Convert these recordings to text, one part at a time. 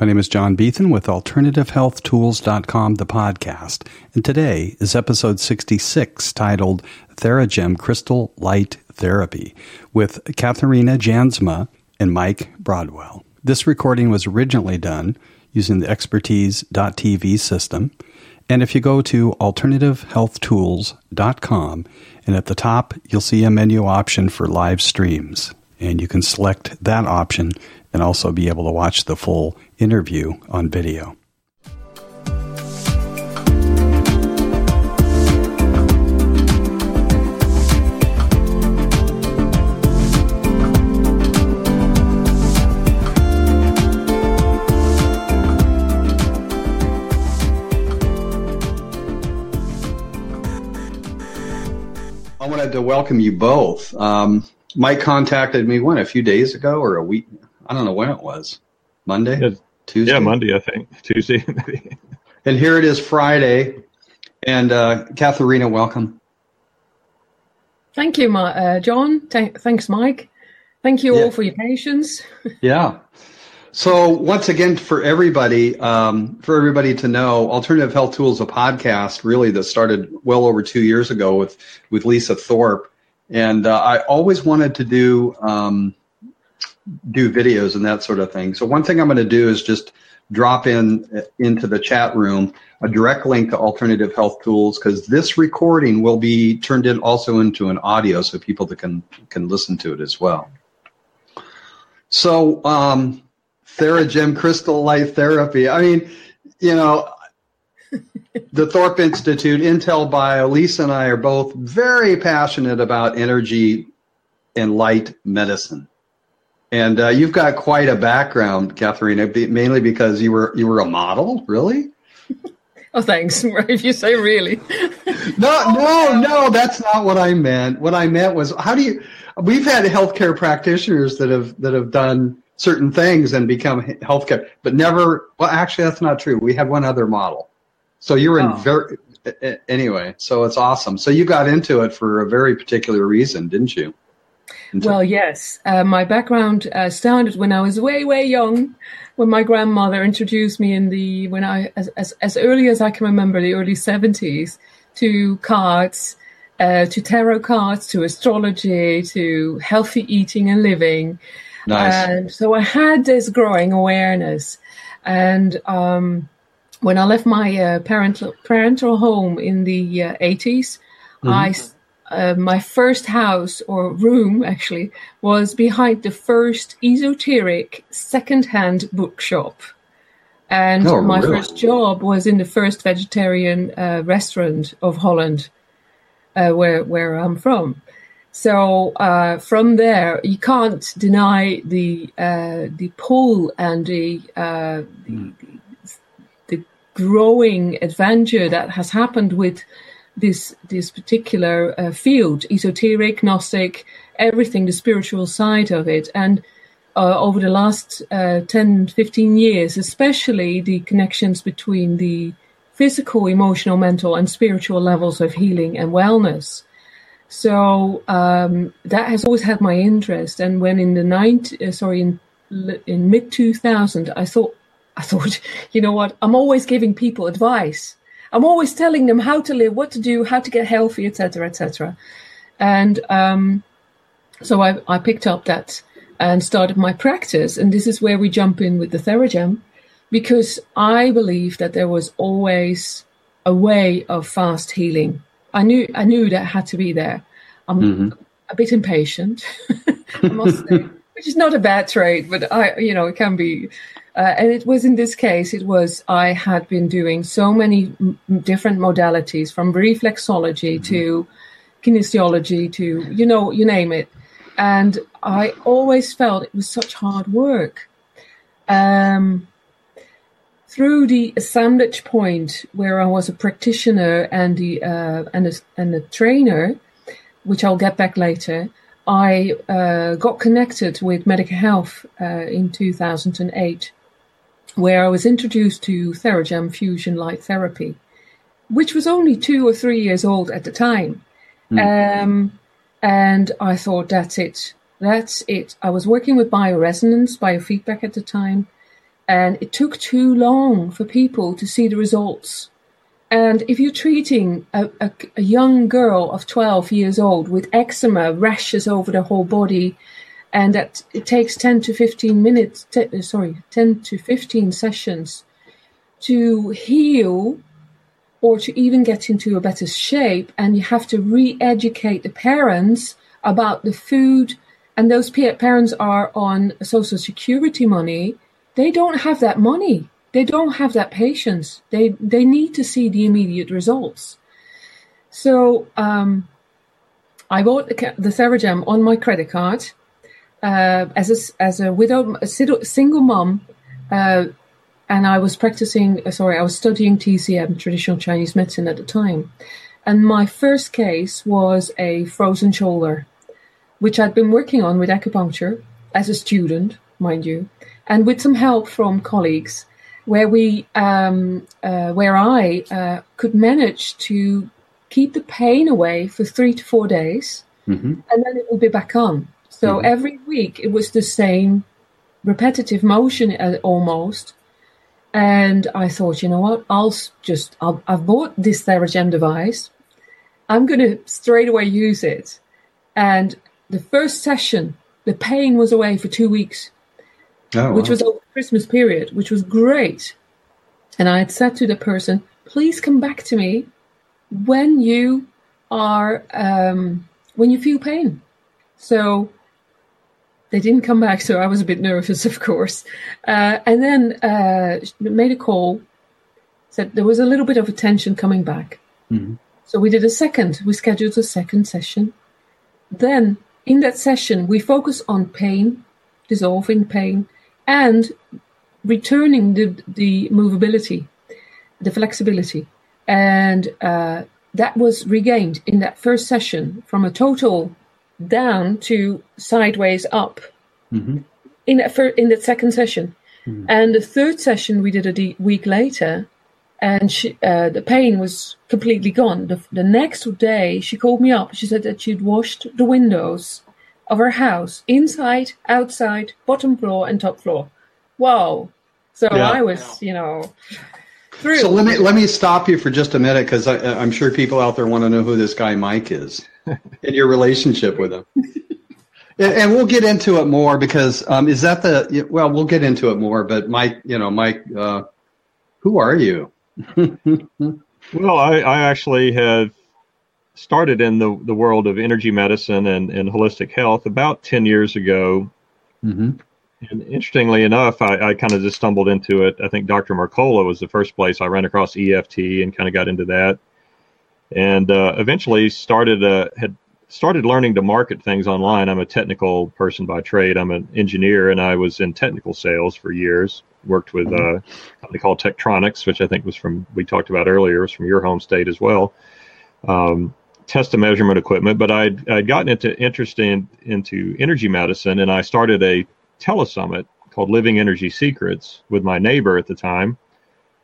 My name is John Beethan with AlternativeHealthTools.com, the podcast, and today is episode 66 titled Theragem Crystal Light Therapy with Katharina Jansma and Mike Broadwell. This recording was originally done using the expertise.tv system. And if you go to alternativehealthtools.com and at the top you'll see a menu option for live streams and you can select that option and also be able to watch the full interview on video. I wanted to welcome you both. Um, Mike contacted me when a few days ago or a week. I don't know when it was. Monday, yeah, Tuesday. Yeah, Monday, I think Tuesday. maybe. and here it is, Friday. And uh, Katharina, welcome. Thank you, uh, John. Th- thanks, Mike. Thank you yeah. all for your patience. yeah. So once again, for everybody, um, for everybody to know, Alternative Health Tools, a podcast really that started well over two years ago with with Lisa Thorpe, and uh, I always wanted to do um, do videos and that sort of thing. So one thing I'm going to do is just drop in into the chat room a direct link to Alternative Health Tools because this recording will be turned in also into an audio so people that can can listen to it as well. So. Um, Theragem crystal light therapy. I mean, you know, the Thorpe Institute, Intel Bio, Lisa and I are both very passionate about energy and light medicine. And uh, you've got quite a background, Katharina, mainly because you were you were a model, really. Oh, thanks. If you say really. no, no, no, that's not what I meant. What I meant was, how do you? We've had healthcare practitioners that have that have done certain things and become healthcare, but never. Well, actually, that's not true. We had one other model. So you were in oh. very anyway. So it's awesome. So you got into it for a very particular reason, didn't you? Well, yes. Uh, my background uh, started when I was way, way young. When my grandmother introduced me in the when I as as, as early as I can remember, the early seventies, to cards, uh, to tarot cards, to astrology, to healthy eating and living. Nice. And so I had this growing awareness. And um, when I left my uh, parental parental home in the uh, 80s, mm-hmm. I uh, my first house or room actually was behind the first esoteric secondhand bookshop. And oh, my really? first job was in the first vegetarian uh, restaurant of Holland, uh, where where I'm from. So uh, from there, you can't deny the uh, the pull and the, uh, the, the growing adventure that has happened with this this particular uh, field, esoteric, gnostic, everything, the spiritual side of it, and uh, over the last uh, 10, 15 years, especially the connections between the physical, emotional, mental, and spiritual levels of healing and wellness. So um, that has always had my interest. And when in the 90, uh, sorry, in in mid 2000, I thought, I thought, you know what? I'm always giving people advice. I'm always telling them how to live, what to do, how to get healthy, etc., etc. And um, so I, I picked up that and started my practice. And this is where we jump in with the Theragem, because I believe that there was always a way of fast healing I knew I knew that had to be there. I'm mm-hmm. a bit impatient, I must say, which is not a bad trait, but I, you know, it can be. Uh, and it was in this case, it was I had been doing so many m- different modalities, from reflexology mm-hmm. to kinesiology to you know, you name it, and I always felt it was such hard work. Um, through the assemblage point where I was a practitioner and the uh, and a, and a trainer, which I'll get back later, I uh, got connected with Medica Health uh, in 2008, where I was introduced to Theragem fusion light therapy, which was only two or three years old at the time. Mm. Um, and I thought, that's it. That's it. I was working with bioresonance, biofeedback at the time and it took too long for people to see the results. And if you're treating a, a, a young girl of 12 years old with eczema, rashes over the whole body, and that it takes 10 to 15 minutes, t- sorry, 10 to 15 sessions to heal or to even get into a better shape, and you have to re educate the parents about the food, and those parents are on social security money, they don't have that money. They don't have that patience. They they need to see the immediate results. So um, I bought the, the Theragem on my credit card uh, as a as a widow, a single mom, uh, and I was practicing. Uh, sorry, I was studying TCM, traditional Chinese medicine, at the time. And my first case was a frozen shoulder, which I'd been working on with acupuncture as a student, mind you, and with some help from colleagues where we um, uh, where I uh, could manage to keep the pain away for three to four days, mm-hmm. and then it would be back on. So mm-hmm. every week it was the same repetitive motion uh, almost. And I thought, you know what? I'll just i have bought this Theragem device. I'm going to straight away use it. And the first session, the pain was away for two weeks oh, which wow. was over the Christmas period, which was great. And I had said to the person, please come back to me when you are um, when you feel pain. So they didn't come back, so I was a bit nervous, of course. Uh, and then uh, made a call, said there was a little bit of attention coming back. Mm-hmm. So we did a second, we scheduled a second session. Then in that session, we focus on pain, dissolving pain, and returning the, the movability, the flexibility. And uh, that was regained in that first session from a total down to sideways up mm-hmm. in, fir- in that second session. Mm-hmm. And the third session we did a de- week later, and she, uh, the pain was completely gone. The, the next day, she called me up. She said that she'd washed the windows of her house, inside, outside, bottom floor, and top floor. Wow. So yeah. I was, you know, through. So let me let me stop you for just a minute because I'm sure people out there want to know who this guy Mike is and your relationship with him. and we'll get into it more because um, is that the well we'll get into it more but mike you know mike uh, who are you well I, I actually have started in the, the world of energy medicine and, and holistic health about 10 years ago. Mm-hmm. And interestingly enough, I, I kind of just stumbled into it. I think Dr. Mercola was the first place I ran across EFT and kind of got into that. And uh, eventually started uh, had started learning to market things online. I'm a technical person by trade. I'm an engineer, and I was in technical sales for years. Worked with mm-hmm. uh, a company called Tektronix, which I think was from we talked about earlier, was from your home state as well. Um, test and measurement equipment, but I'd, I'd gotten into interest in, into energy medicine, and I started a telesummit called Living Energy Secrets with my neighbor at the time,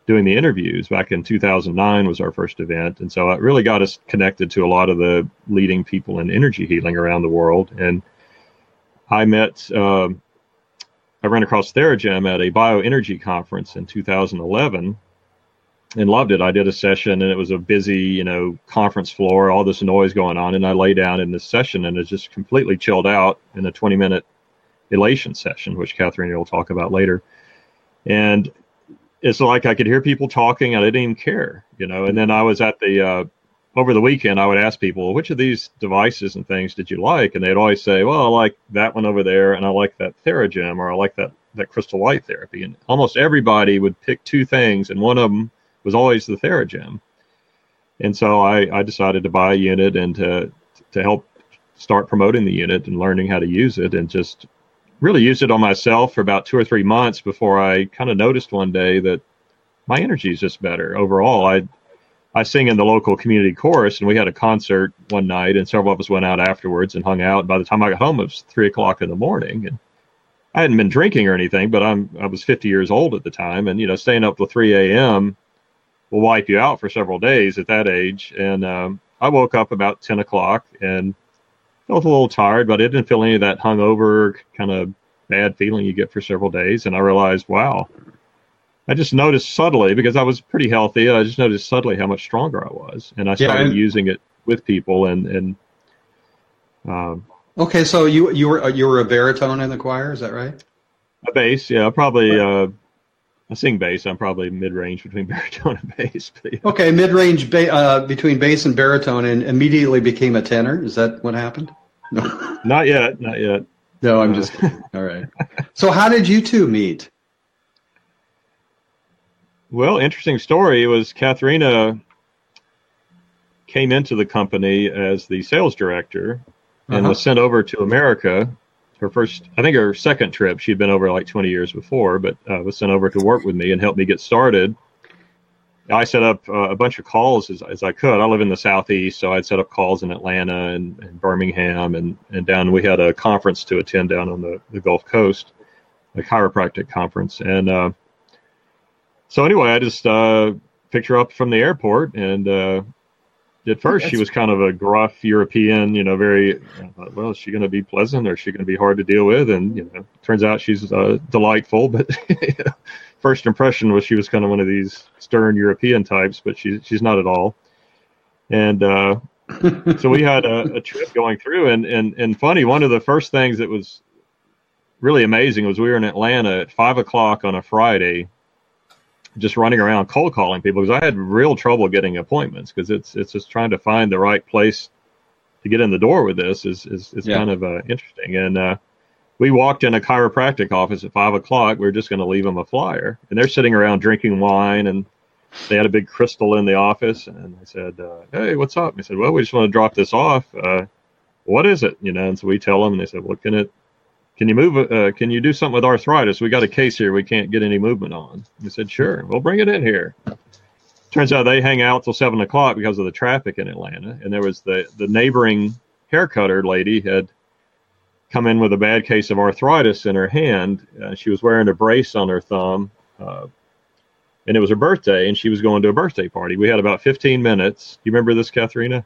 doing the interviews. Back in 2009 was our first event, and so it really got us connected to a lot of the leading people in energy healing around the world. And I met, uh, I ran across Theragem at a bioenergy conference in 2011 and loved it. I did a session and it was a busy, you know, conference floor, all this noise going on. And I lay down in this session and it just completely chilled out in a 20 minute elation session, which Catherine will talk about later. And it's like I could hear people talking and I didn't even care, you know. And then I was at the, uh, over the weekend, I would ask people, which of these devices and things did you like? And they'd always say, well, I like that one over there and I like that Theragem or I like that, that crystal light therapy. And almost everybody would pick two things and one of them was always the Theragem. And so I, I decided to buy a unit and to to help start promoting the unit and learning how to use it and just really used it on myself for about two or three months before I kind of noticed one day that my energy is just better overall. I I sing in the local community chorus and we had a concert one night and several of us went out afterwards and hung out. By the time I got home, it was three o'clock in the morning and I hadn't been drinking or anything, but I'm I was 50 years old at the time and you know staying up till 3 a.m will wipe you out for several days at that age. And um, I woke up about 10 o'clock and felt a little tired, but I didn't feel any of that hungover kind of bad feeling you get for several days. And I realized, wow, I just noticed subtly because I was pretty healthy. I just noticed subtly how much stronger I was, and I started yeah, and, using it with people. And and um, okay, so you you were you were a baritone in the choir, is that right? A bass, yeah, probably. Uh, I sing bass. I'm probably mid range between baritone and bass. Yeah. Okay, mid range ba- uh, between bass and baritone, and immediately became a tenor. Is that what happened? No, not yet, not yet. No, I'm uh, just kidding. All right. So, how did you two meet? Well, interesting story. It was Katharina came into the company as the sales director and uh-huh. was sent over to America. Her first, I think her second trip, she'd been over like 20 years before, but uh, was sent over to work with me and help me get started. I set up uh, a bunch of calls as, as I could. I live in the southeast, so I'd set up calls in Atlanta and, and Birmingham and, and down. We had a conference to attend down on the, the Gulf Coast, a chiropractic conference. And uh, so anyway, I just uh, picked her up from the airport, and uh, at first That's... she was kind of a gruff European, you know, very well. Is she going to be pleasant or is she going to be hard to deal with? And you know, turns out she's uh, delightful. But first impression was she was kind of one of these stern European types, but she's she's not at all. And uh, so we had a, a trip going through, and and and funny. One of the first things that was really amazing was we were in Atlanta at five o'clock on a Friday just running around cold calling people because I had real trouble getting appointments because it's it's just trying to find the right place to get in the door with this is is, is yeah. kind of uh, interesting. And uh, we walked in a chiropractic office at five o'clock. We were just going to leave them a flyer, and they're sitting around drinking wine, and they had a big crystal in the office. And I said, uh, "Hey, what's up?" And said, "Well, we just want to drop this off. Uh, what is it?" You know, and so we tell them, and they said, "Well, can it can you move? Uh, can you do something with arthritis? We got a case here we can't get any movement on. We said, sure, we'll bring it in here. Turns out they hang out till seven o'clock because of the traffic in Atlanta. And there was the, the neighboring hair cutter lady had come in with a bad case of arthritis in her hand. Uh, she was wearing a brace on her thumb. Uh, and it was her birthday, and she was going to a birthday party. We had about 15 minutes. You remember this, Katharina?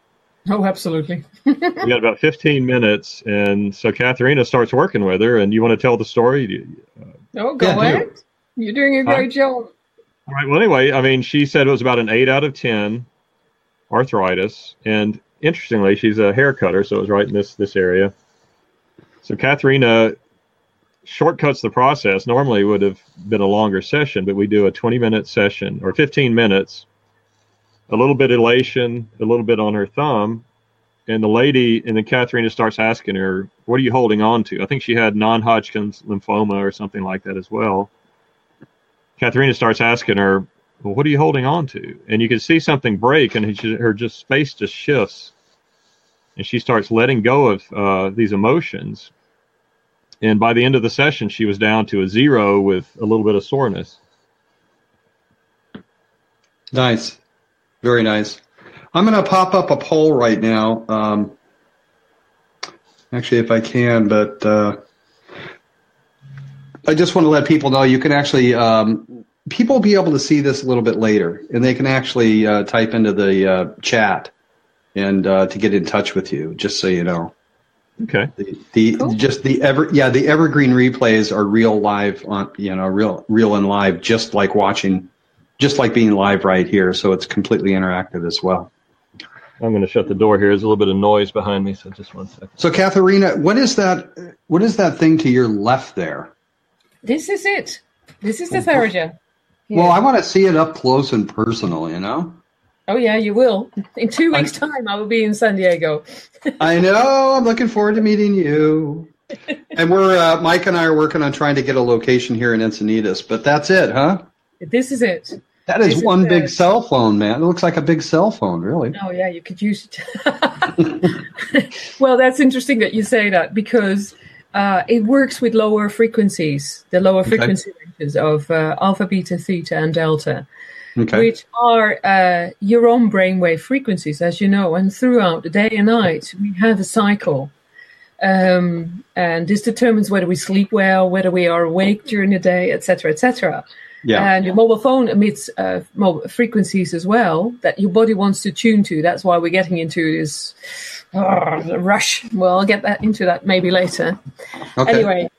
Oh, absolutely. we got about 15 minutes, and so Katharina starts working with her. And you want to tell the story? Uh, oh, go yeah, ahead. You're doing a great job. All right. Well, anyway, I mean, she said it was about an eight out of 10 arthritis. And interestingly, she's a hair cutter, so it was right in this, this area. So Katharina shortcuts the process. Normally, would have been a longer session, but we do a 20 minute session or 15 minutes a little bit elation, a little bit on her thumb. And the lady, and then Katharina starts asking her, What are you holding on to? I think she had non Hodgkin's lymphoma or something like that as well. Katharina starts asking her, Well, what are you holding on to? And you can see something break, and her just face just shifts. And she starts letting go of uh, these emotions. And by the end of the session, she was down to a zero with a little bit of soreness. Nice. Very nice. I'm going to pop up a poll right now. Um, actually, if I can, but uh, I just want to let people know you can actually um, people will be able to see this a little bit later, and they can actually uh, type into the uh, chat and uh, to get in touch with you. Just so you know. Okay. The, the cool. just the ever yeah the evergreen replays are real live on you know real real and live just like watching just like being live right here. So it's completely interactive as well. I'm going to shut the door here. There's a little bit of noise behind me, so just one second. So, Katharina, what is that? What is that thing to your left there? This is it. This is the Theragem. Yeah. Well, I want to see it up close and personal. You know. Oh yeah, you will. In two weeks' time, I will be in San Diego. I know. I'm looking forward to meeting you. and we're uh, Mike and I are working on trying to get a location here in Encinitas, but that's it, huh? This is it. That is one big cell phone, man. It looks like a big cell phone, really. Oh yeah, you could use it. well, that's interesting that you say that because uh, it works with lower frequencies, the lower okay. frequency ranges of uh, alpha, beta, theta, and delta, okay. which are uh, your own brainwave frequencies, as you know. And throughout the day and night, we have a cycle. Um, and this determines whether we sleep well, whether we are awake during the day, etc., etc. Yeah. And your mobile phone emits uh, frequencies as well that your body wants to tune to. That's why we're getting into this uh, rush. Well, I'll get that into that maybe later. Okay. Anyway,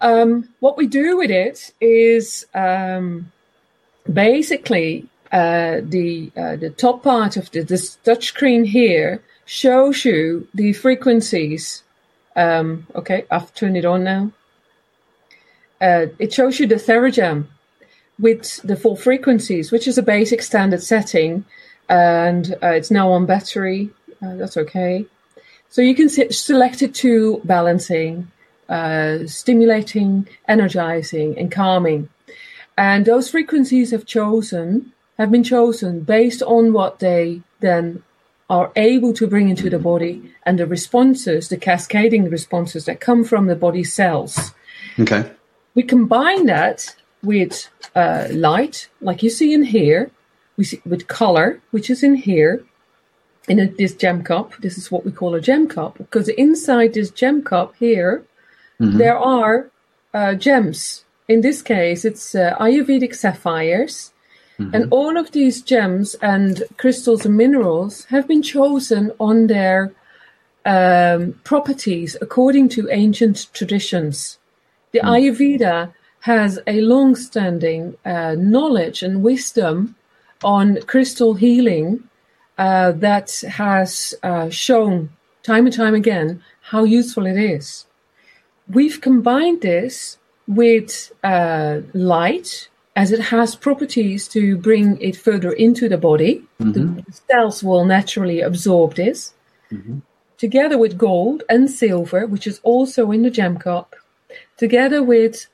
um, what we do with it is um, basically, uh, the uh, the top part of the this touch screen here shows you the frequencies. Um, okay, I've turned it on now. Uh, it shows you the TheraGem with the full frequencies, which is a basic standard setting, and uh, it's now on battery. Uh, that's okay. So you can select it to balancing, uh, stimulating, energizing, and calming. And those frequencies have chosen have been chosen based on what they then are able to bring into the body and the responses, the cascading responses that come from the body cells. Okay. We combine that with uh, light, like you see in here. We see with color, which is in here, in a, this gem cup. This is what we call a gem cup because inside this gem cup here, mm-hmm. there are uh, gems. In this case, it's uh, Ayurvedic sapphires. Mm-hmm. And all of these gems and crystals and minerals have been chosen on their um, properties according to ancient traditions. The mm. Ayurveda has a long standing uh, knowledge and wisdom on crystal healing uh, that has uh, shown time and time again how useful it is. We've combined this with uh, light, as it has properties to bring it further into the body. Mm-hmm. The cells will naturally absorb this. Mm-hmm. Together with gold and silver, which is also in the gem cup, together with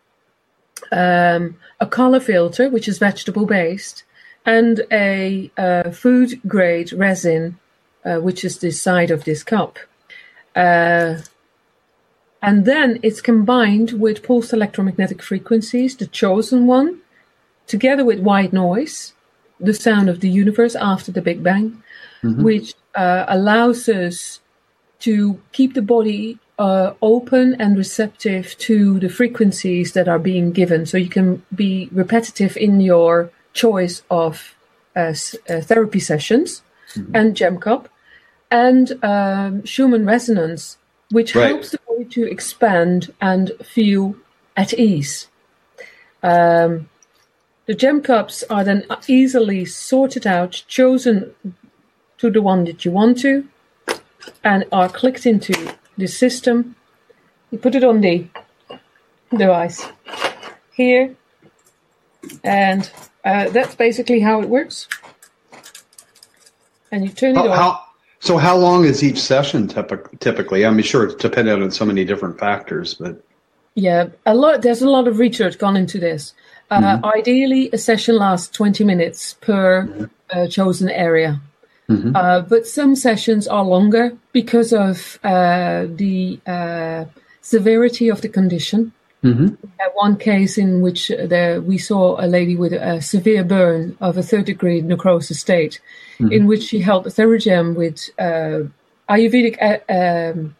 um, a color filter, which is vegetable based, and a uh, food grade resin, uh, which is the side of this cup. Uh, and then it's combined with pulsed electromagnetic frequencies, the chosen one, together with white noise, the sound of the universe after the Big Bang, mm-hmm. which uh, allows us to keep the body uh, open and receptive to the frequencies that are being given. So you can be repetitive in your choice of uh, uh therapy sessions mm-hmm. and gem cup and um, Schumann resonance, which right. helps the body to expand and feel at ease. Um, the gem cups are then easily sorted out, chosen to the one that you want to, and are clicked into the system. You put it on the device here, and uh, that's basically how it works. And you turn it how, on. How, so, how long is each session typically? I mean, sure, it's dependent on so many different factors, but yeah, a lot. There's a lot of research gone into this. Uh, mm-hmm. Ideally, a session lasts 20 minutes per mm-hmm. uh, chosen area. Mm-hmm. Uh, but some sessions are longer because of uh, the uh, severity of the condition. Mm-hmm. one case in which there, we saw a lady with a severe burn of a third degree necrosis state, mm-hmm. in which she held a TheraGem with uh, Ayurvedic um,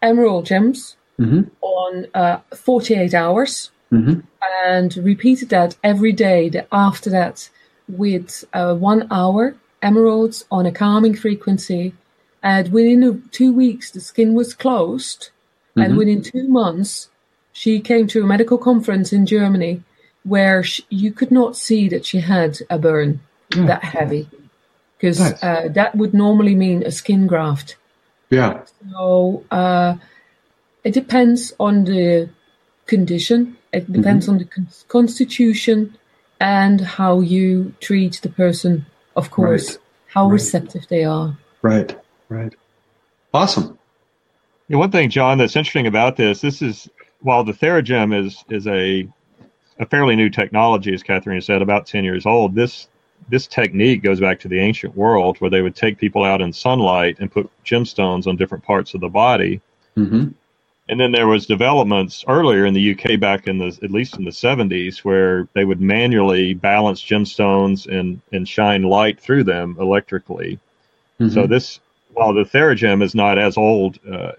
emerald gems mm-hmm. on 48 hours mm-hmm. and repeated that every day after that with uh, one hour emeralds on a calming frequency. And within two weeks, the skin was closed. Mm-hmm. And within two months, she came to a medical conference in Germany where she, you could not see that she had a burn yeah. that heavy because nice. uh, that would normally mean a skin graft. Yeah. So uh, it depends on the condition it depends mm-hmm. on the con- constitution and how you treat the person, of course, right. how right. receptive they are. Right, right. Awesome. Yeah, one thing, John, that's interesting about this, this is while the TheraGem is is a a fairly new technology, as Catherine said, about ten years old. This this technique goes back to the ancient world, where they would take people out in sunlight and put gemstones on different parts of the body. Mm-hmm. And then there was developments earlier in the UK back in the at least in the 70s where they would manually balance gemstones and and shine light through them electrically. Mm-hmm. So this while the TheraGem is not as old uh,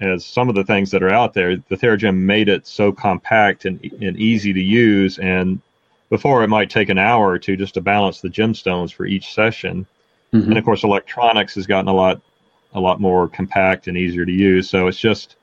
as some of the things that are out there, the TheraGem made it so compact and, and easy to use. And before it might take an hour or two just to balance the gemstones for each session. Mm-hmm. And of course, electronics has gotten a lot a lot more compact and easier to use. So it's just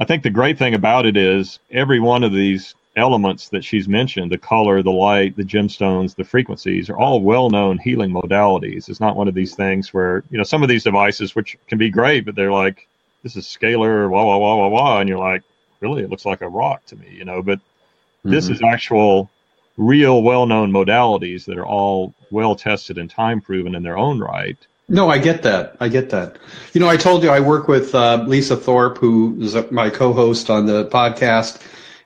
I think the great thing about it is every one of these elements that she's mentioned the color, the light, the gemstones, the frequencies are all well known healing modalities. It's not one of these things where, you know, some of these devices, which can be great, but they're like, this is scalar, wah, wah, wah, wah, wah. And you're like, really, it looks like a rock to me, you know, but mm-hmm. this is actual, real, well known modalities that are all well tested and time proven in their own right. No, I get that. I get that. You know, I told you I work with uh, Lisa Thorpe, who is my co-host on the podcast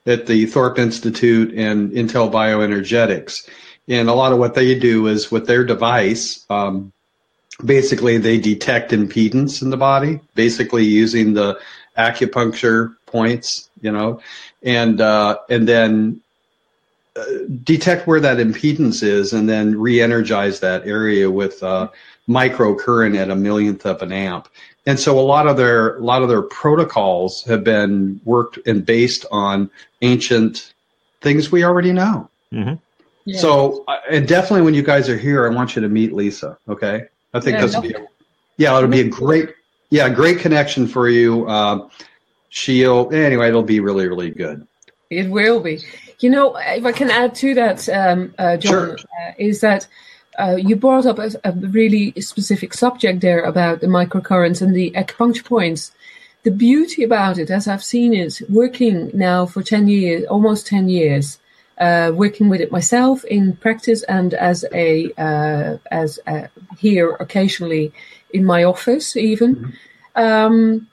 at the Thorpe Institute and Intel Bioenergetics. And a lot of what they do is with their device, um, basically they detect impedance in the body, basically using the acupuncture points, you know, and uh, and then uh, detect where that impedance is, and then re-energize that area with uh, microcurrent at a millionth of an amp. And so a lot of their a lot of their protocols have been worked and based on ancient things we already know. Mm-hmm. Yeah. So, uh, and definitely when you guys are here, I want you to meet Lisa. Okay, I think yeah, that's no. yeah, it'll be a great yeah great connection for you. Uh, she'll anyway, it'll be really really good. It will be. You know, if I can add to that, um, uh, John, sure. uh, is that uh, you brought up a, a, really specific subject there about the microcurrents and the acupuncture points. The beauty about it, as I've seen it, working now for 10 years, almost 10 years, uh, working with it myself in practice and as a, uh, as a, here occasionally in my office even. Mm-hmm. Um,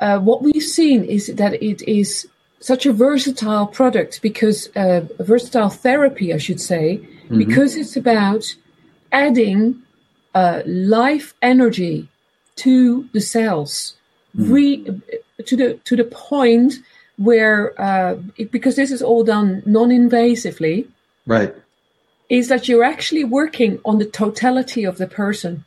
uh, what we've seen is that it is such a versatile product because uh, versatile therapy, I should say, mm-hmm. because it's about adding uh, life energy to the cells, mm-hmm. re, to the to the point where uh, it, because this is all done non-invasively, right? Is that you're actually working on the totality of the person.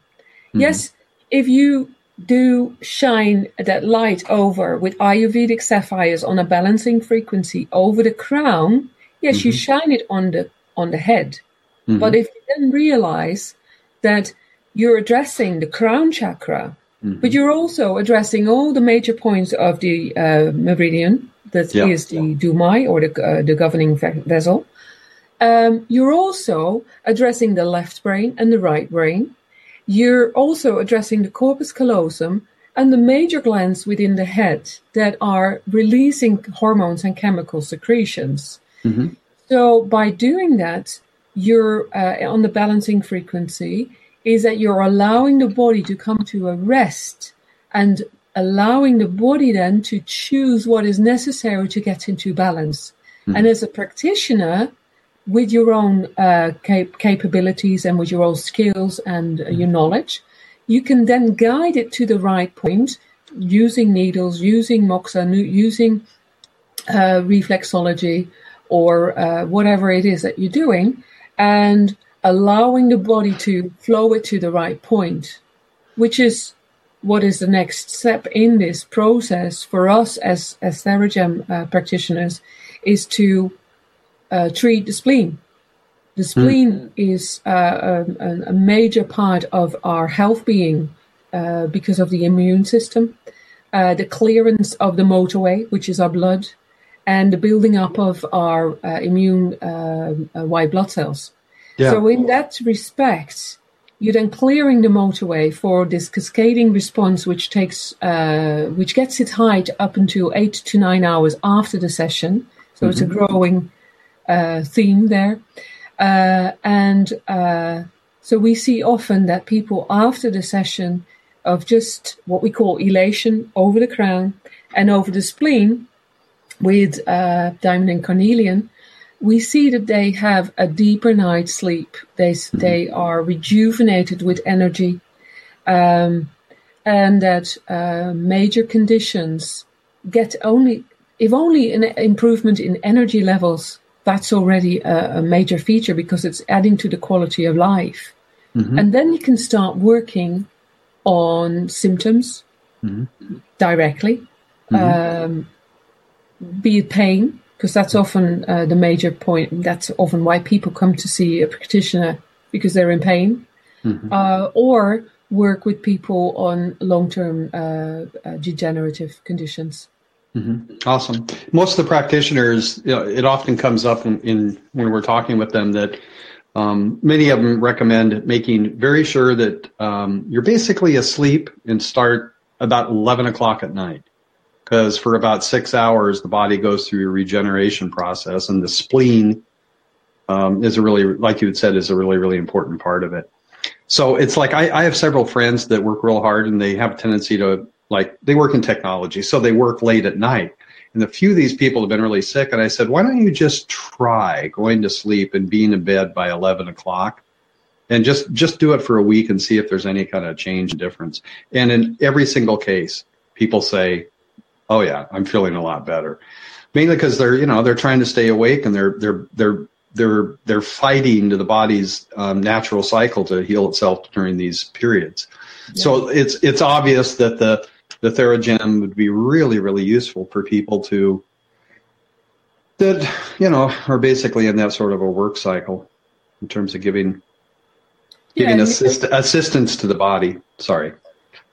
Mm-hmm. Yes, if you do shine that light over with Ayurvedic sapphires on a balancing frequency over the crown, yes, mm-hmm. you shine it on the on the head. Mm-hmm. But if you then realize that you're addressing the crown chakra, mm-hmm. but you're also addressing all the major points of the uh, meridian, that yeah. is the Dumai or the, uh, the governing vessel, um, you're also addressing the left brain and the right brain. You're also addressing the corpus callosum and the major glands within the head that are releasing hormones and chemical secretions. Mm-hmm. So by doing that, you're uh, on the balancing frequency is that you're allowing the body to come to a rest and allowing the body then to choose what is necessary to get into balance. Mm-hmm. And as a practitioner, with your own uh, cap- capabilities and with your own skills and uh, your knowledge, you can then guide it to the right point using needles, using moxa, using uh, reflexology, or uh, whatever it is that you're doing and allowing the body to flow it to the right point, which is what is the next step in this process for us as, as Theragem uh, practitioners is to uh, treat the spleen. The spleen mm. is uh, a, a, major part of our health being uh, because of the immune system, uh, the clearance of the motorway, which is our blood, and the building up of our uh, immune uh, uh, white blood cells. Yeah. So in that respect, you're then clearing the motorway for this cascading response, which takes, uh, which gets its height up until eight to nine hours after the session. So mm-hmm. it's a mm-hmm. growing uh, theme there, uh, and so we see often that people after the session of just what we call elation over the crown and over the spleen with uh, Diamond and Carnelian, we see that they have a deeper night's sleep. They they are rejuvenated with energy, um, and that uh, major conditions get only if only an improvement in energy levels. That's already a, a major feature because it's adding to the quality of life. Mm-hmm. And then you can start working on symptoms mm-hmm. directly. Mm-hmm. Um, be it pain, because that's often uh, the major point. That's often why people come to see a practitioner because they're in pain, mm-hmm. uh, or work with people on long-term uh, uh degenerative conditions. Mm-hmm. Awesome. Most of the practitioners, you know, it often comes up in, in, when we're talking with them that um, many of them recommend making very sure that um, you're basically asleep and start about 11 o'clock at night. Because for about six hours, the body goes through a regeneration process, and the spleen um, is a really, like you had said, is a really, really important part of it. So it's like I, I have several friends that work real hard, and they have a tendency to like they work in technology, so they work late at night. And a few of these people have been really sick, and I said, why don't you just try going to sleep and being in bed by 11 o'clock? And just, just do it for a week and see if there's any kind of change and difference. And in every single case, people say, oh yeah, I'm feeling a lot better. Mainly because they're, you know, they're trying to stay awake and they're, they're, they're, they're, they're fighting to the body's um, natural cycle to heal itself during these periods. Yeah. So it's, it's obvious that the, the Theragem would be really, really useful for people to that you know are basically in that sort of a work cycle in terms of giving giving yeah, assist, assistance to the body. Sorry.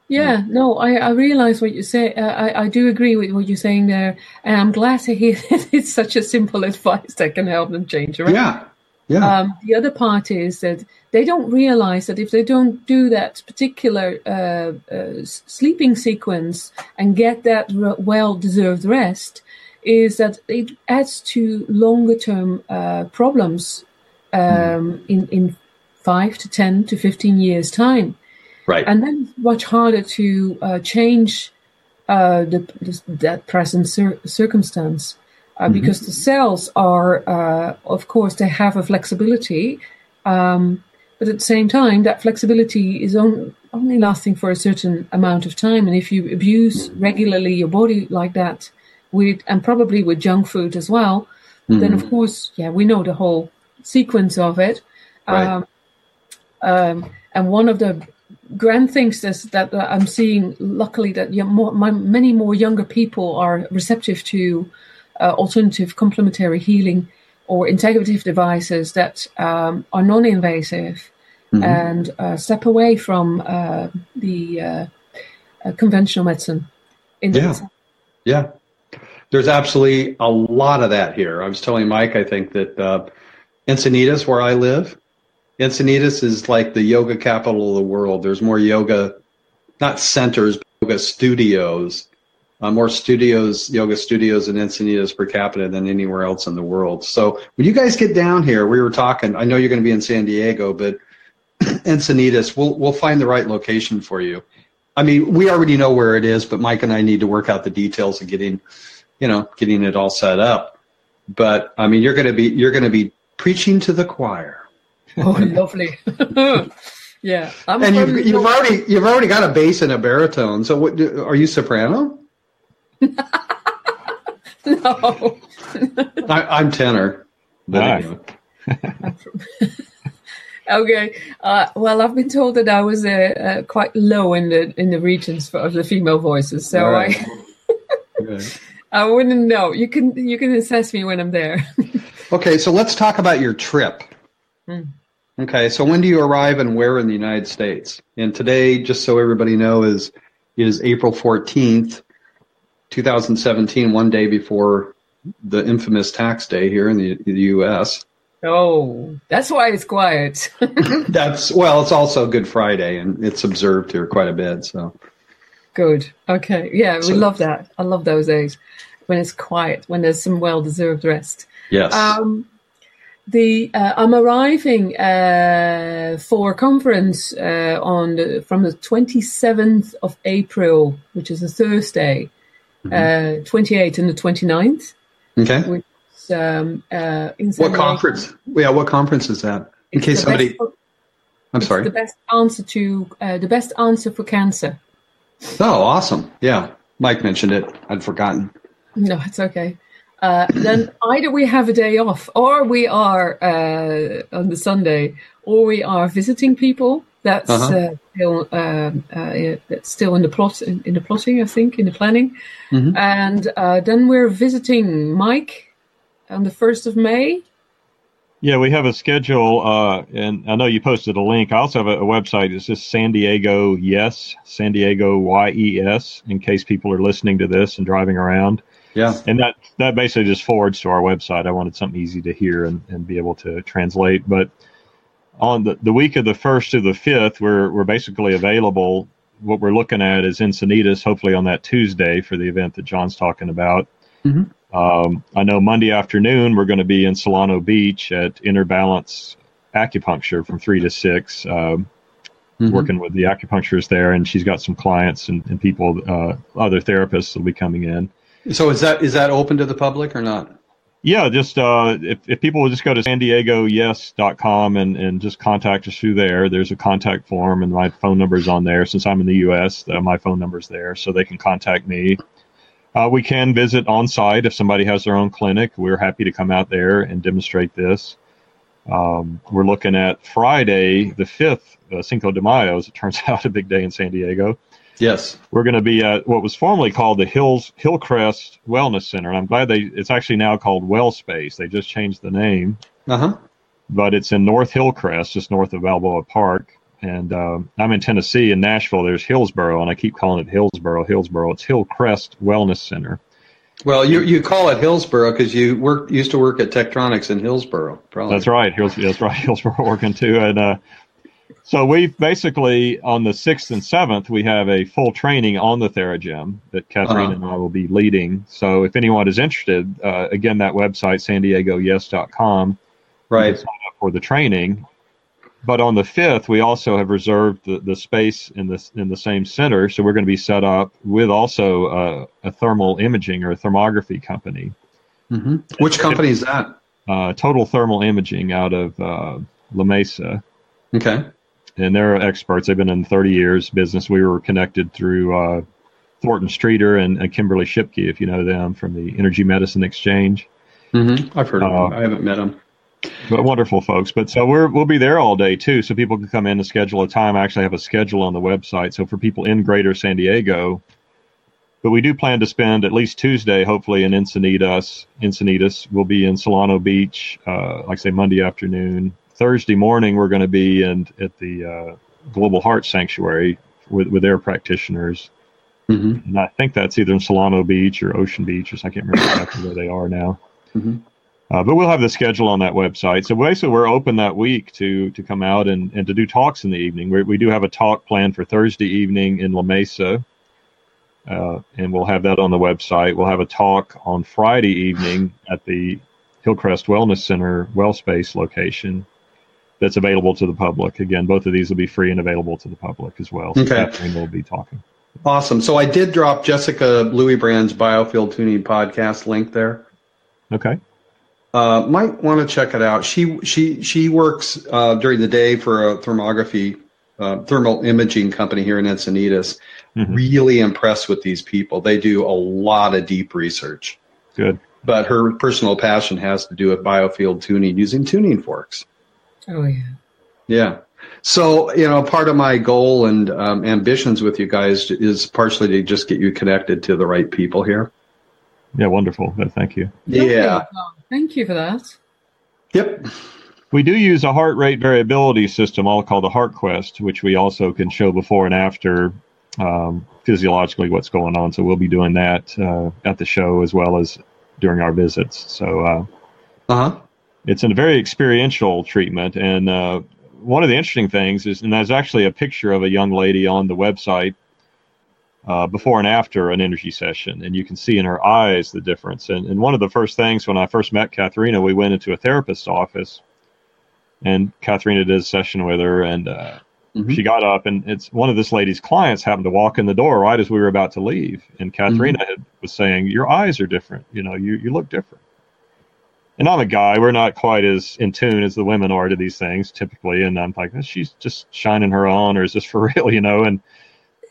Yeah, no, I, I realize what you say. Uh, I, I do agree with what you're saying there. And I'm glad to hear that it's such a simple advice that can help them change around. Yeah, yeah. Um, the other part is that they don't realize that if they don't do that particular uh, uh, sleeping sequence and get that re- well-deserved rest, is that it adds to longer-term uh, problems um, mm. in in five to ten to fifteen years time. Right. And then much harder to uh, change uh, the, the, that present cir- circumstance uh, mm-hmm. because the cells are, uh, of course, they have a flexibility, um, but at the same time, that flexibility is on, only lasting for a certain amount of time. And if you abuse regularly your body like that, with and probably with junk food as well, mm-hmm. then of course, yeah, we know the whole sequence of it. Right. Um, um, and one of the grand things is that I'm seeing, luckily, that more, my, many more younger people are receptive to uh, alternative complementary healing or integrative devices that um, are non-invasive mm-hmm. and uh, step away from uh, the uh, uh, conventional medicine. yeah, yeah. There's absolutely a lot of that here. I was telling Mike, I think that uh, Encinitas, where I live, Encinitas is like the yoga capital of the world. There's more yoga, not centers, but yoga studios uh, more studios, yoga studios in Encinitas per capita than anywhere else in the world. So when you guys get down here, we were talking. I know you're going to be in San Diego, but Encinitas, we'll we'll find the right location for you. I mean, we already know where it is, but Mike and I need to work out the details of getting, you know, getting it all set up. But I mean, you're going to be you're going to be preaching to the choir. Oh, lovely. yeah, I'm and you've, you've already you've already got a bass and a baritone. So, what are you soprano? no. I, am tenor. Nice. okay. Uh, well, I've been told that I was uh, uh, quite low in the in the regions for, of the female voices, so right. I I wouldn't know. You can you can assess me when I'm there. okay, so let's talk about your trip. Mm. Okay, so when do you arrive and where in the United States? And today, just so everybody knows, is is April 14th. 2017, one day before the infamous tax day here in the, the U.S. Oh, that's why it's quiet. that's well, it's also Good Friday, and it's observed here quite a bit. So good. Okay, yeah, so, we love that. I love those days when it's quiet, when there's some well-deserved rest. Yes. Um, the uh, I'm arriving uh, for a conference uh, on the, from the 27th of April, which is a Thursday, mm-hmm. uh, 28th and the 29th. Okay. Which, um, uh, what conference? Yeah, what conference is that? In case somebody. I'm sorry. The best answer to uh, the best answer for cancer. Oh, awesome! Yeah, Mike mentioned it. I'd forgotten. No, it's okay. Uh, then either we have a day off, or we are uh, on the Sunday, or we are visiting people that's uh-huh. uh, still um, uh, that's still in the plot in, in, the plotting, I think, in the planning. Mm-hmm. And uh, then we're visiting Mike on the first of May. Yeah, we have a schedule, uh, and I know you posted a link. I also have a, a website. It's just San Diego Yes, San Diego Y E S, in case people are listening to this and driving around. Yeah. And that, that basically just forwards to our website. I wanted something easy to hear and, and be able to translate. But on the, the week of the 1st to the 5th, we're, we're basically available. What we're looking at is Encinitas, hopefully on that Tuesday for the event that John's talking about. Mm-hmm. Um, I know Monday afternoon we're going to be in Solana Beach at Inner Balance Acupuncture from 3 to 6. Um, mm-hmm. working with the acupuncturist there, and she's got some clients and, and people, uh, other therapists will be coming in. So is that is that open to the public or not? Yeah, just uh, if, if people will just go to san diego yes.com and, and just contact us through there, there's a contact form and my phone number is on there. Since I'm in the U.S., my phone number is there, so they can contact me. Uh, we can visit on site if somebody has their own clinic. We're happy to come out there and demonstrate this. Um, we're looking at Friday, the 5th, uh, Cinco de Mayo, as it turns out, a big day in San Diego. Yes. We're going to be at what was formerly called the Hills Hillcrest Wellness Center, and I'm glad they it's actually now called Well Space. They just changed the name. Uh huh. But it's in North Hillcrest, just north of Balboa Park. And um, I'm in Tennessee, in Nashville. There's Hillsboro, and I keep calling it Hillsboro. Hillsboro. It's Hillcrest Wellness Center. Well, you you call it Hillsboro because you work used to work at Tektronix in Hillsboro. Probably. That's right. Hills, that's right. Hillsboro, Oregon too, and uh, so we've basically on the sixth and seventh we have a full training on the Theragem that Catherine uh-huh. and I will be leading. So if anyone is interested, uh, again that website san diego yes.com. Right. Sign up for the training. But on the fifth, we also have reserved the, the space in the in the same center, so we're going to be set up with also uh, a thermal imaging or a thermography company. Mm-hmm. Which company is that? Uh, Total Thermal Imaging out of uh, La Mesa. Okay and they're experts. They've been in 30 years business. We were connected through uh, Thornton Streeter and, and, Kimberly Shipke, if you know them from the Energy Medicine Exchange. Mm-hmm. I've heard of uh, them. I haven't met them. But wonderful folks. But so we're we'll be there all day too, so people can come in and schedule a time. I actually have a schedule on the website. So for people in Greater San Diego, but we do plan to spend at least Tuesday, hopefully, in Encinitas. Encinitas. We'll be in Solana Beach, uh, like I say, Monday afternoon. Thursday morning, we're going to be in, at the uh, Global Heart Sanctuary with, with their practitioners. Mm-hmm. And I think that's either in Solana Beach or Ocean Beach, or I can't remember exactly where they are now. Mm-hmm. Uh, but we'll have the schedule on that website. So basically, we're open that week to to come out and, and to do talks in the evening. we we do have a talk planned for Thursday evening in La Mesa, uh, and we'll have that on the website. We'll have a talk on Friday evening at the Hillcrest Wellness Center Well Space location that's available to the public. Again, both of these will be free and available to the public as well. So okay. we'll be talking. Awesome. So I did drop Jessica Louis Brand's biofield tuning podcast link there. Okay. Uh, might want to check it out. She she she works uh, during the day for a thermography uh, thermal imaging company here in Encinitas. Mm-hmm. Really impressed with these people. They do a lot of deep research. Good. But her personal passion has to do with biofield tuning using tuning forks. Oh yeah. Yeah. So you know, part of my goal and um, ambitions with you guys is partially to just get you connected to the right people here. Yeah, wonderful. Thank you. Yeah. Thank you for that. Yep. We do use a heart rate variability system, all called the HeartQuest, which we also can show before and after um, physiologically what's going on. So we'll be doing that uh, at the show as well as during our visits. So. Uh huh it's a very experiential treatment. And uh, one of the interesting things is, and there's actually a picture of a young lady on the website uh, before and after an energy session, and you can see in her eyes the difference. And, and one of the first things when I first met Katharina, we went into a therapist's office, and Katharina did a session with her, and uh, mm-hmm. she got up, and it's one of this lady's clients happened to walk in the door right as we were about to leave, and Katharina mm-hmm. had, was saying, "Your eyes are different. You know, you you look different." And I'm a guy. We're not quite as in tune as the women are to these things typically. And I'm like, she's just shining her on, or is this for real? You know. And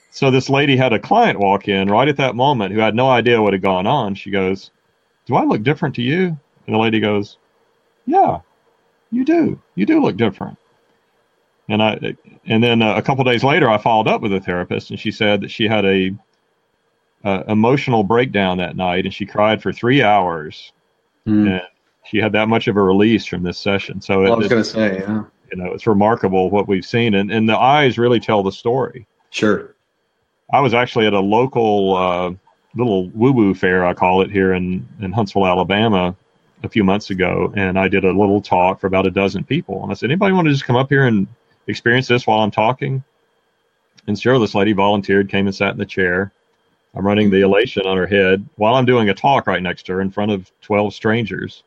so this lady had a client walk in right at that moment who had no idea what had gone on. She goes, "Do I look different to you?" And the lady goes, "Yeah, you do. You do look different." And I, and then a couple days later, I followed up with a therapist, and she said that she had a, a emotional breakdown that night, and she cried for three hours. Mm. And she had that much of a release from this session. So well, it, I was going to say, yeah, you know, it's remarkable what we've seen, and and the eyes really tell the story. Sure. I was actually at a local uh, little woo woo fair, I call it, here in in Huntsville, Alabama, a few months ago, and I did a little talk for about a dozen people, and I said, anybody want to just come up here and experience this while I'm talking? And sure, this lady volunteered, came and sat in the chair. I'm running the elation on her head while I'm doing a talk right next to her in front of 12 strangers.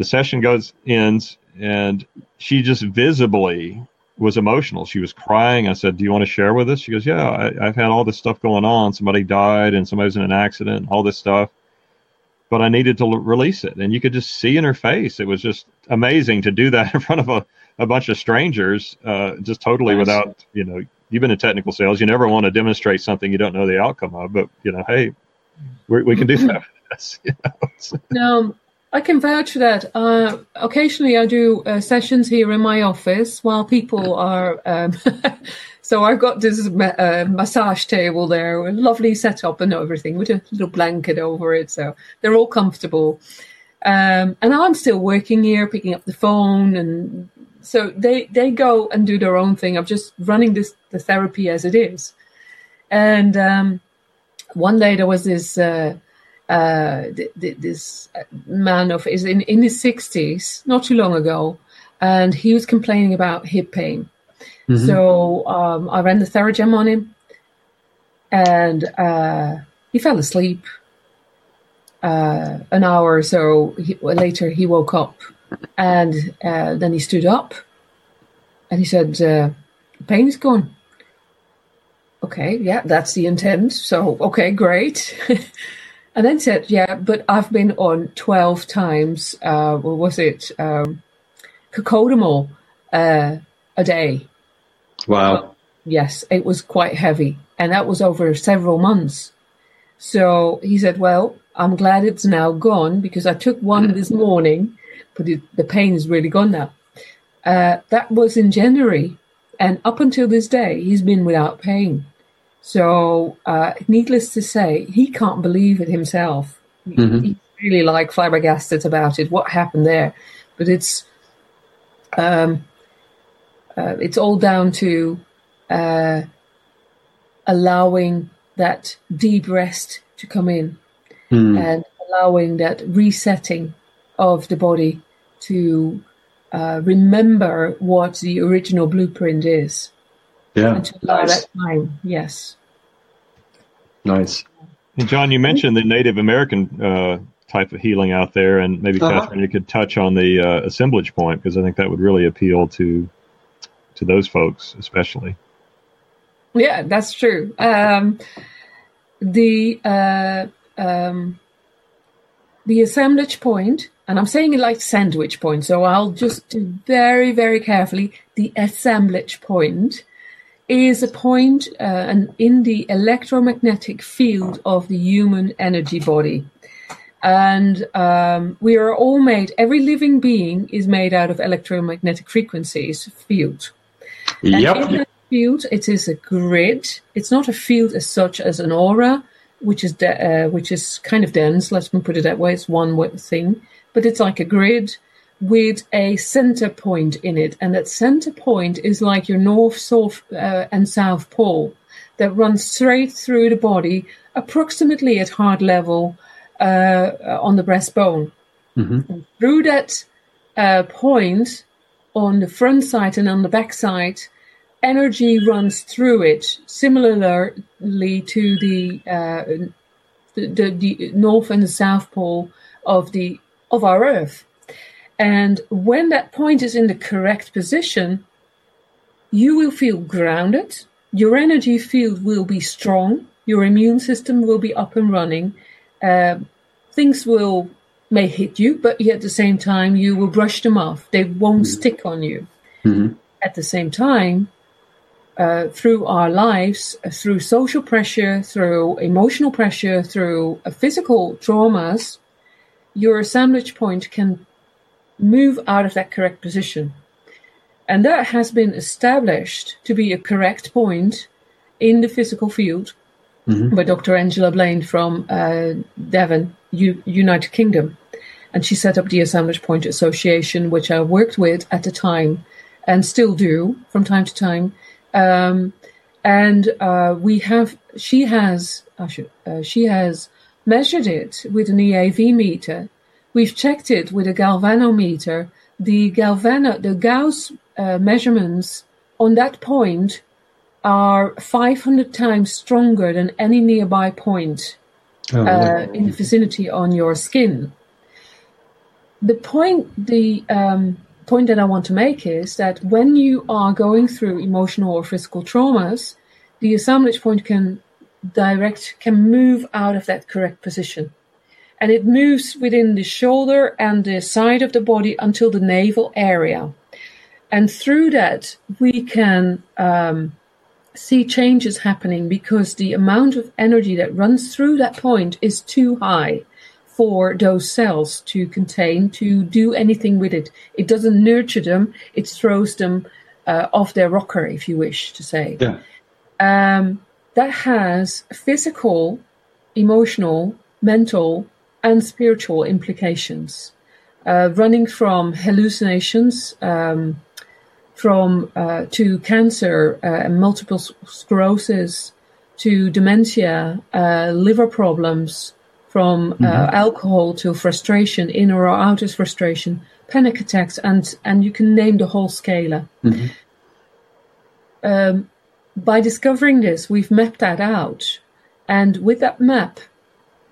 The session goes ends and she just visibly was emotional. She was crying. I said, "Do you want to share with us?" She goes, "Yeah, I, have had all this stuff going on. Somebody died, and somebody was in an accident, all this stuff." But I needed to l- release it, and you could just see in her face. It was just amazing to do that in front of a, a bunch of strangers, uh, just totally nice. without you know you've been in technical sales. You never want to demonstrate something you don't know the outcome of, but you know, hey, we can do that. You know? No, I can vouch for that. Uh, occasionally, I do uh, sessions here in my office while people are. Um, so I've got this uh, massage table there, a lovely setup and everything, with a little blanket over it, so they're all comfortable. Um, and I'm still working here, picking up the phone and so they they go and do their own thing. I'm just running this the therapy as it is. And um, one day there was this uh, uh, th- th- this man of is in in his sixties, not too long ago, and he was complaining about hip pain. Mm-hmm. So um, I ran the Theragem on him, and uh, he fell asleep. Uh, an hour or so he, later, he woke up and uh, then he stood up and he said, uh, pain is gone. Okay, yeah, that's the intent. So, okay, great. and then said, yeah, but I've been on 12 times, uh, what was it, um, cocodamol uh, a day. Wow. yes, it was quite heavy. And that was over several months. So he said, well, I'm glad it's now gone because I took one this morning but it, the pain is really gone now. Uh, that was in January, and up until this day, he's been without pain. So, uh, needless to say, he can't believe it himself. Mm-hmm. He's really like flabbergasted about it. What happened there? But it's um, uh, it's all down to uh, allowing that deep rest to come in mm. and allowing that resetting of the body to uh, remember what the original blueprint is. Yeah, and nice. that time. Yes. Nice. And John, you mentioned the Native American uh, type of healing out there, and maybe uh-huh. Catherine, you could touch on the uh, assemblage point because I think that would really appeal to to those folks, especially. Yeah, that's true. Um, the uh, um, the assemblage point, and I'm saying it like sandwich point, so I'll just do very, very carefully. The assemblage point is a point uh, in the electromagnetic field of the human energy body. And um, we are all made, every living being is made out of electromagnetic frequencies field. Yep. And in that field, it is a grid. It's not a field as such as an aura which is de- uh, which is kind of dense. Let's put it that way. It's one thing, but it's like a grid with a center point in it, and that center point is like your north, south, uh, and south pole that runs straight through the body, approximately at heart level uh, on the breastbone. Mm-hmm. Through that uh, point on the front side and on the back side energy runs through it, similarly to the, uh, the, the, the north and the south pole of the of our Earth. And when that point is in the correct position, you will feel grounded. Your energy field will be strong. Your immune system will be up and running. Uh, things will may hit you, but at the same time, you will brush them off. They won't mm-hmm. stick on you. Mm-hmm. At the same time, uh, through our lives, uh, through social pressure, through emotional pressure, through uh, physical traumas, your assemblage point can move out of that correct position. And that has been established to be a correct point in the physical field mm-hmm. by Dr. Angela Blain from uh, Devon, U- United Kingdom. and she set up the Assemblage Point Association, which I worked with at the time and still do from time to time. Um, and uh, we have, she has, should, uh, she has measured it with an EAV meter. We've checked it with a galvanometer. The galvano, the Gauss uh, measurements on that point are 500 times stronger than any nearby point oh, uh, in the vicinity on your skin. The point, the um, point that I want to make is that when you are going through emotional or physical traumas, the assemblage point can direct, can move out of that correct position. And it moves within the shoulder and the side of the body until the navel area. And through that, we can um, see changes happening because the amount of energy that runs through that point is too high for those cells to contain to do anything with it. It doesn't nurture them; it throws them uh, off their rocker, if you wish to say. Yeah. Um, that has physical, emotional, mental, and spiritual implications, uh, running from hallucinations. Um, from uh, to cancer uh, and multiple sclerosis to dementia, uh, liver problems, from uh, mm-hmm. alcohol to frustration, inner or outer frustration, panic attacks, and and you can name the whole scala. Mm-hmm. Um, by discovering this, we've mapped that out, and with that map,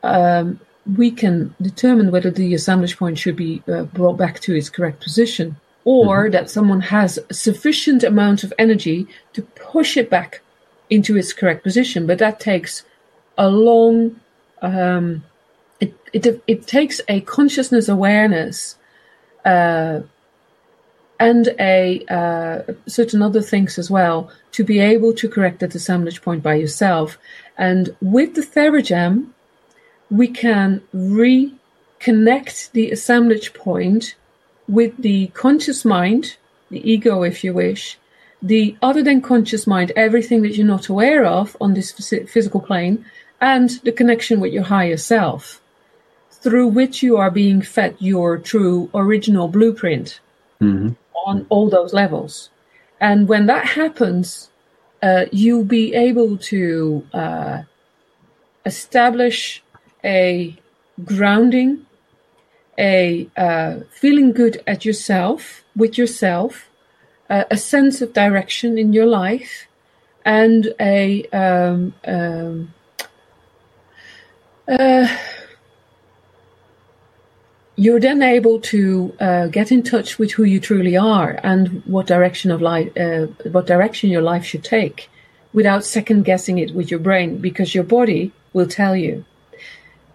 um, we can determine whether the assemblage point should be uh, brought back to its correct position or mm-hmm. that someone has a sufficient amount of energy to push it back into its correct position. But that takes a long, um, it, it, it takes a consciousness awareness uh, and a uh, certain other things as well to be able to correct that assemblage point by yourself. And with the Theragem, we can reconnect the assemblage point with the conscious mind, the ego, if you wish, the other than conscious mind, everything that you're not aware of on this physical plane, and the connection with your higher self, through which you are being fed your true original blueprint mm-hmm. on all those levels. And when that happens, uh, you'll be able to uh, establish a grounding a uh, feeling good at yourself, with yourself, uh, a sense of direction in your life, and a um, um, uh, you're then able to uh, get in touch with who you truly are and what direction of life, uh, what direction your life should take, without second guessing it with your brain, because your body will tell you.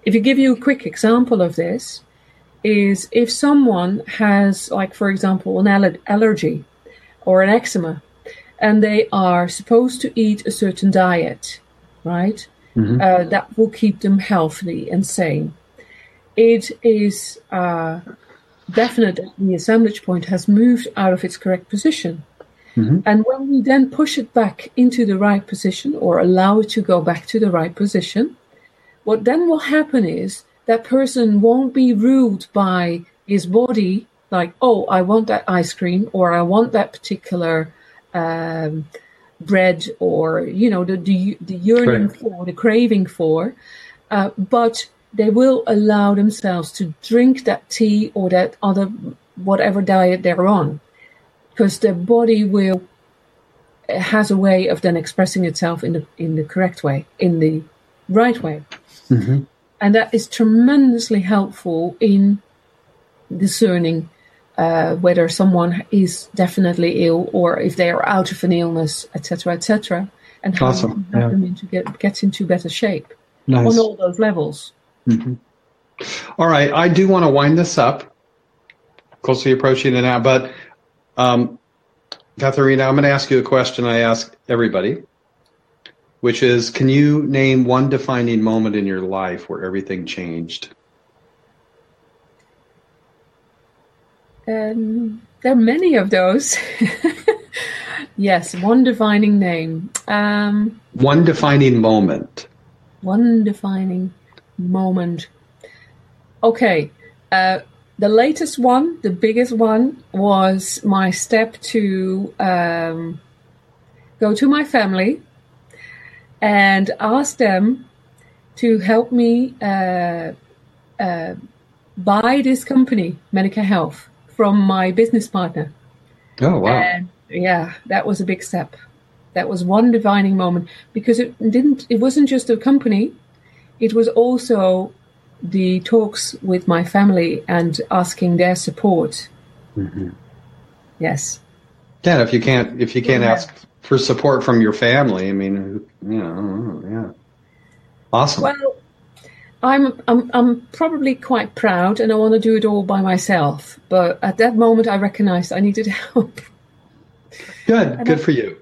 If you give you a quick example of this, is if someone has, like, for example, an aller- allergy or an eczema, and they are supposed to eat a certain diet, right? Mm-hmm. Uh, that will keep them healthy and sane. It is uh, definite that the assemblage point has moved out of its correct position. Mm-hmm. And when we then push it back into the right position or allow it to go back to the right position, what then will happen is that person won't be ruled by his body, like, oh, I want that ice cream or I want that particular um, bread or, you know, the, the, the yearning right. for, the craving for. Uh, but they will allow themselves to drink that tea or that other, whatever diet they're on. Because their body will has a way of then expressing itself in the in the correct way, in the right way. Mm-hmm. And that is tremendously helpful in discerning uh, whether someone is definitely ill or if they are out of an illness, etc., etc., and how awesome. help yeah. them into get, get into better shape nice. on all those levels. Mm-hmm. All right, I do want to wind this up, closely approaching it now, but um, Katharina, I'm going to ask you a question I ask everybody which is can you name one defining moment in your life where everything changed? Um, there are many of those. yes, one defining name. Um, one defining moment. One defining moment. Okay. Uh, the latest one, the biggest one, was my step to um, go to my family and ask them to help me uh, uh, buy this company, Medicare Health, from my business partner. Oh wow! And yeah, that was a big step. That was one divining moment because it didn't. It wasn't just a company; it was also the talks with my family and asking their support. Mm-hmm. Yes. Yeah, if you can't if you can't yeah. ask for support from your family, I mean, you know, yeah, awesome. Well, I'm I'm I'm probably quite proud, and I want to do it all by myself. But at that moment, I recognized I needed help. Good, and good I, for you.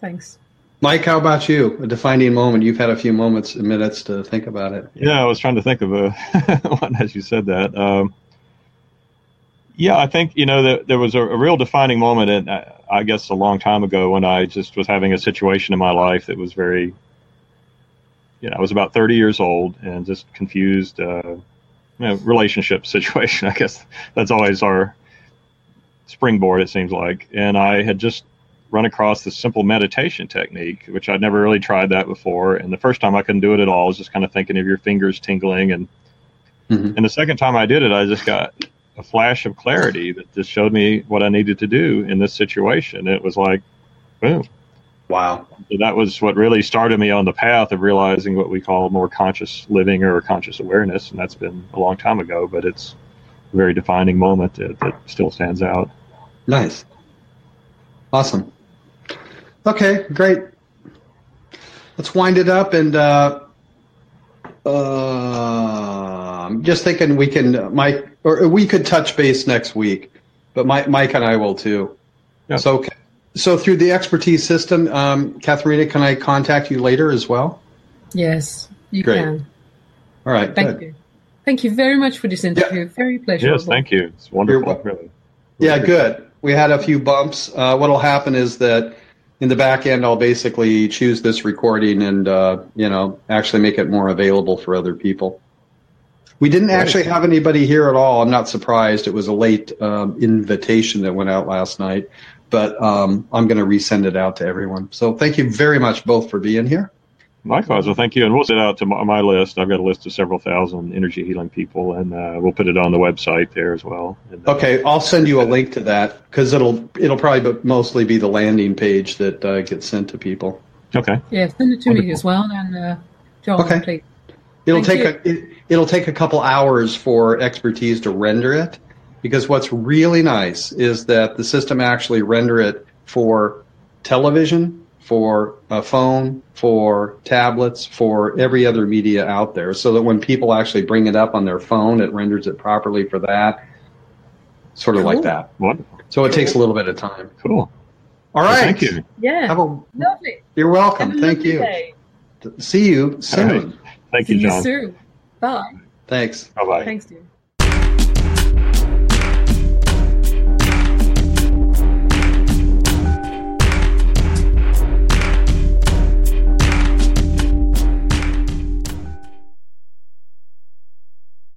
Thanks. Mike, how about you? A defining moment. You've had a few moments, and minutes to think about it. Yeah, I was trying to think of a one as you said that. Um, yeah, I think you know that there was a, a real defining moment, and uh, I guess a long time ago when I just was having a situation in my life that was very, you know, I was about 30 years old and just confused, uh, you know, relationship situation. I guess that's always our springboard. It seems like, and I had just run across this simple meditation technique, which I'd never really tried that before. And the first time I couldn't do it at all. I was just kind of thinking of your fingers tingling. And mm-hmm. and the second time I did it, I just got a flash of clarity that just showed me what I needed to do in this situation. It was like, boom. Wow. That was what really started me on the path of realizing what we call more conscious living or conscious awareness. And that's been a long time ago, but it's a very defining moment that, that still stands out. Nice. Awesome. Okay, great. Let's wind it up and uh, uh, I'm just thinking we can Mike or we could touch base next week, but Mike, Mike and I will too. Yeah. So so through the expertise system, um, Katharina, can I contact you later as well? Yes, you Great. can. All right. Thank good. you. Thank you very much for this interview. Yeah. Very pleasurable. Yes, thank you. It's wonderful. Really. Yeah, good. We had a few bumps. Uh, what'll happen is that in the back end, I'll basically choose this recording and uh, you know actually make it more available for other people. We didn't actually have anybody here at all. I'm not surprised. It was a late um, invitation that went out last night, but um, I'm going to resend it out to everyone. So thank you very much both for being here. Likewise. Well, thank you. And we'll send out to my, my, list. I've got a list of several thousand energy healing people, and uh, we'll put it on the website there as well. And, uh, okay, I'll send you a link to that because it'll it'll probably mostly be the landing page that uh, gets sent to people. Okay. Yeah, send it to Wonderful. me as well, and uh, John, okay. Please. It'll Thank take you. a it, it'll take a couple hours for expertise to render it, because what's really nice is that the system actually render it for television for a phone, for tablets, for every other media out there, so that when people actually bring it up on their phone, it renders it properly for that. Sort of cool. like that. Wonderful. So it takes a little bit of time. Cool. All right. Well, thank you. Yeah. Have a, lovely. You're welcome. Thank you. Day. See you soon. Right. Thank See you, John. You soon. Bye. Thanks. Bye bye. Thanks, dear.